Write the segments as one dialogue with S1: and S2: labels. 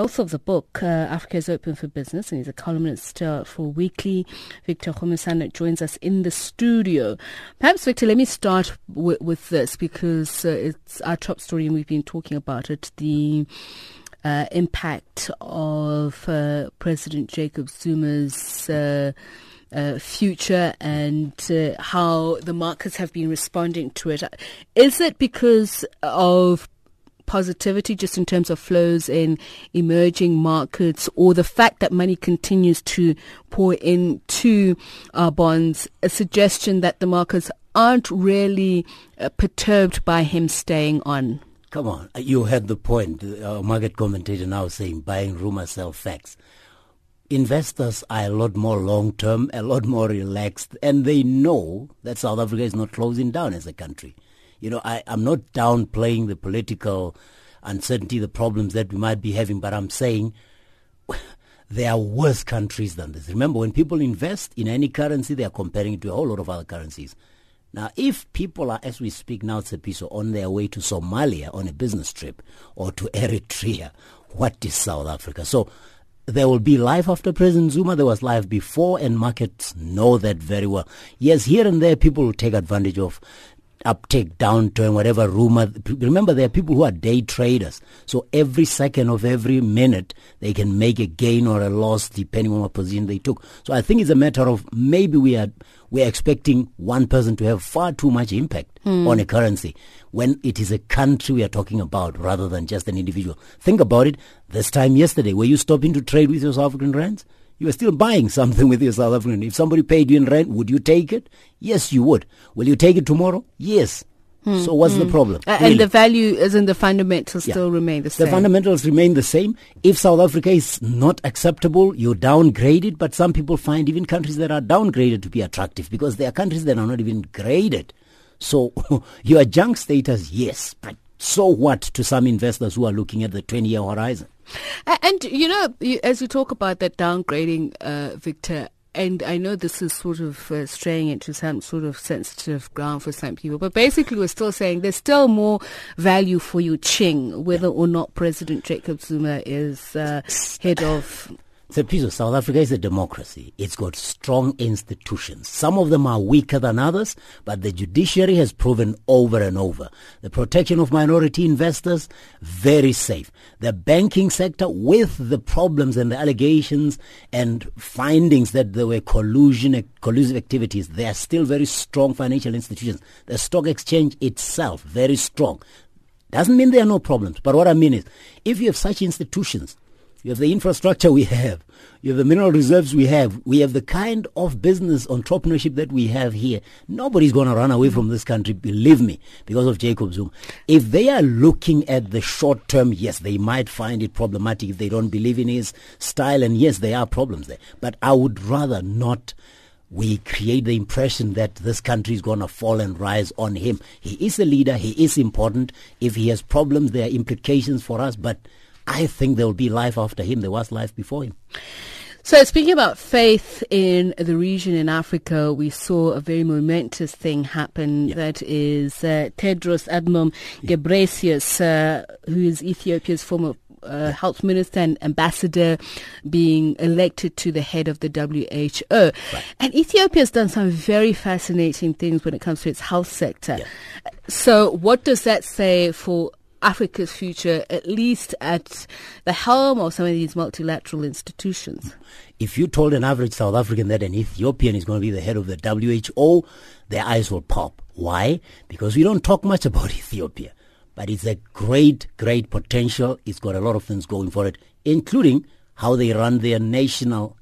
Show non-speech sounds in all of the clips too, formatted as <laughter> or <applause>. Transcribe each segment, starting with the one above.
S1: author of the book uh, Africa is Open for Business, and he's a columnist uh, for Weekly. Victor Kgomoeswana joins us in the studio. Perhaps, Victor, let me start w- with this because uh, it's our top story, and we've been talking about it. The uh, impact of uh, President Jacob Zuma's uh, uh, future and uh, how the markets have been responding to it. Is it because of positivity just in terms of flows in emerging markets or the fact that money continues to pour into our bonds, a suggestion that the markets aren't really uh, perturbed by him staying on?
S2: Come on, uh, you had the point. Uh, our market commentator now saying buying rumors, sell facts investors are a lot more long term, a lot more relaxed, and they know that South Africa is not closing down as a country. You know, I, I'm not downplaying the political uncertainty, the problems that we might be having, but I'm saying <laughs> there are worse countries than this. Remember, when people invest in any currency, they are comparing it to a whole lot of other currencies. Now, if people are, as we speak now, Tsepiso, on their way to Somalia on a business trip or to <laughs> Eritrea, what is South Africa? So there will be life after President Zuma. There was life before, and markets know that very well. Yes, here and there, people will take advantage of uptake, downturn, whatever rumor. Remember, there are people who are day traders. So every second of every minute, they can make a gain or a loss depending on what position they took. So I think it's a matter of maybe we are we're expecting one person to have far too much impact mm. on a currency when it is a country we are talking about rather than just an individual. Think about it. This time yesterday, were you stopping to trade with your South African rands? You are still buying something with your South African. If somebody paid you in rent, would you take it? Yes, you would. Will you take it tomorrow? Yes. Hmm, so what's hmm. the problem?
S1: Uh, really? And the value, is in the fundamentals, yeah. still remain the same.
S2: The fundamentals remain the same. If South Africa is not acceptable, you downgrade it. But some people find even countries that are downgraded to be attractive because there are countries that are not even graded. So <laughs> your junk status, yes, but so what to some investors who are looking at the 20-year horizon?
S1: And, you know, as you talk about that downgrading, uh, Victor, and I know this is sort of uh, straying into some sort of sensitive ground for some people, but basically we're still saying there's still more value for you Ching, whether or not President Jacob Zuma is uh, head of
S2: Tsepiso, South Africa is a democracy. It's got strong institutions. Some of them are weaker than others, but the judiciary has proven over and over. The protection of minority investors, very safe. The banking sector, with the problems and the allegations and findings that there were collusion, collusive activities, they are still very strong financial institutions. The stock exchange itself, very strong. Doesn't mean there are no problems, but what I mean is, if you have such institutions, you have the infrastructure we have. You have the mineral reserves we have. We have the kind of business entrepreneurship that we have here. Nobody's going to run away from this country, believe me, because of Jacob Zuma. If they are looking at the short term, yes, they might find it problematic if they don't believe in his style. And yes, there are problems there. But I would rather not we create the impression that this country is going to fall and rise on him. He is a leader. He is important. If he has problems, there are implications for us. But I think there will be life after him. There was life before him.
S1: So speaking about faith in the region in Africa, we saw a very momentous thing happen. Yeah. That is uh, Tedros Adhanom Ghebreyesus, uh, who is Ethiopia's former uh, health minister and ambassador being elected to the head of the WHO. Right. And Ethiopia has done some very fascinating things when it comes to its health sector. Yeah. So what does that say for Africa's future, at least at the helm of some of these multilateral institutions?
S2: If you told an average South African that an Ethiopian is going to be the head of the WHO, their eyes will pop. Why? Because we don't talk much <laughs> about Ethiopia. But it's a great, great potential. It's got a lot of things going for it, including how they run their national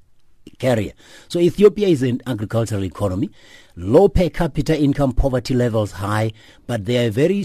S2: carrier. So Ethiopia is an agricultural economy, low per capita income, poverty levels high, but they are very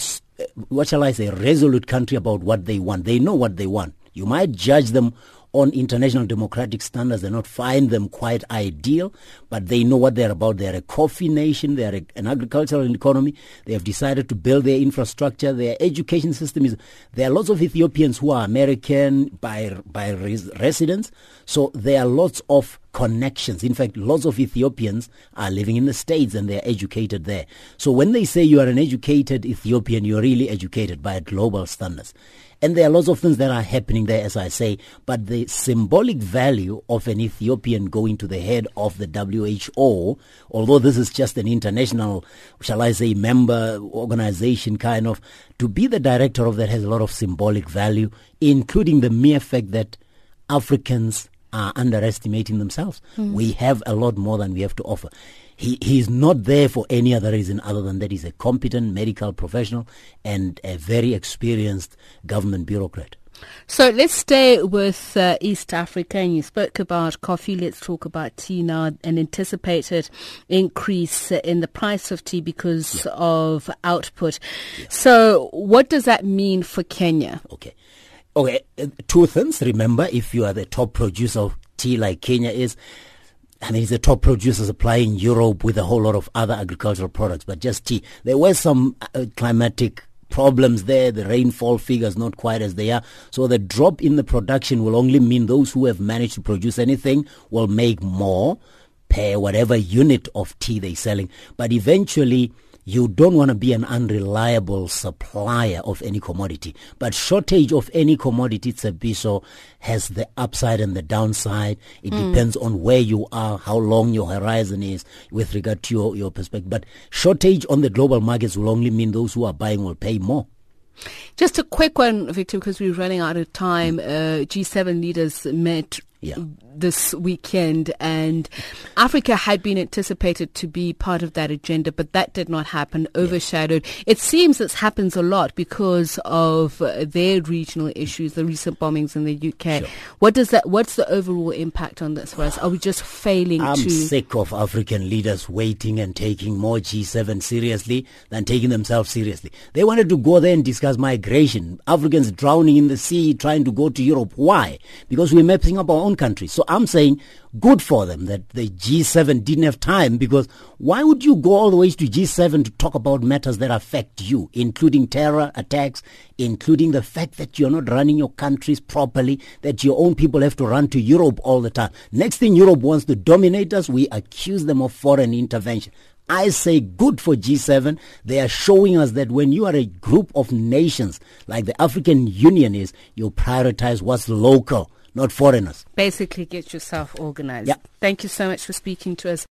S2: what shall I say, resolute country about what they want. They know what they want. You might judge them on international democratic standards and not find them quite ideal, but they know what they're about. They're a coffee nation. They're an agricultural economy. They have decided to build their infrastructure. Their education system is. There are lots of Ethiopians who are American by by res, residence, so there are lots of connections. In fact, lots of Ethiopians are living in the States and they're educated there. So when they say you are an educated Ethiopian, you're really educated by global standards. And there are lots of things that are happening there, as I say. But the symbolic value of an Ethiopian going to the head of the WHO, although this is just an international, shall I say, member organization kind of, to be the director of that has a lot of symbolic value, including the mere fact that Africans are underestimating themselves. Mm. We have a lot more than we have to offer. He he's not there for any other reason other than that he's a competent medical professional and a very experienced government bureaucrat.
S1: So let's stay with uh, East Africa. And you spoke about coffee. Let's talk about tea now. An anticipated increase in the price of tea because yeah. of output. Yeah. So what does that mean for Kenya?
S2: Okay. Okay, uh, two things. Remember, if you are the top producer of tea like Kenya is, I mean, it's a top producer supplying Europe with a whole lot of other agricultural products, but just tea. There were some uh, climatic problems there. The rainfall figures not quite as they are. So the drop in the production will only mean those who have managed to produce anything will make more per whatever unit of tea they're selling. But eventually, you don't want to be an unreliable supplier of any commodity. But shortage of any commodity, Tsebiso, has the upside and the downside. It mm. depends on where you are, how long your horizon is with regard to your, your perspective. But shortage on the global markets will only mean those who are buying will pay more.
S1: Just a quick one, Victor, because we're running out of time. Uh, G7 leaders met
S2: yeah.
S1: this weekend, and Africa had been anticipated to be part of that agenda, but that did not happen, overshadowed. Yeah. It seems this happens a lot because of uh, their regional issues, the recent bombings in the UK. Sure. What does that? What's the overall impact on this for us? Are we just failing
S2: I'm
S1: to?
S2: sick of African leaders waiting and taking more G7 seriously than taking themselves seriously. They wanted to go there and discuss migration. Africans drowning in the sea trying to go to Europe. Why? Because we're mapping up our country. So I'm saying good for them that the G7 didn't have time because why would you go all the way to G7 to talk about matters that affect you, including terror attacks, including the fact that you're not running your countries properly, that your own people have to run to Europe all the time. Next thing Europe wants to dominate us, we accuse them of foreign intervention. I say good for G7. They are showing us that when you are a group of nations like the African Union is, you prioritize what's local not foreigners.
S1: Basically, get yourself organized.
S2: Yeah.
S1: Thank you so much for speaking to us.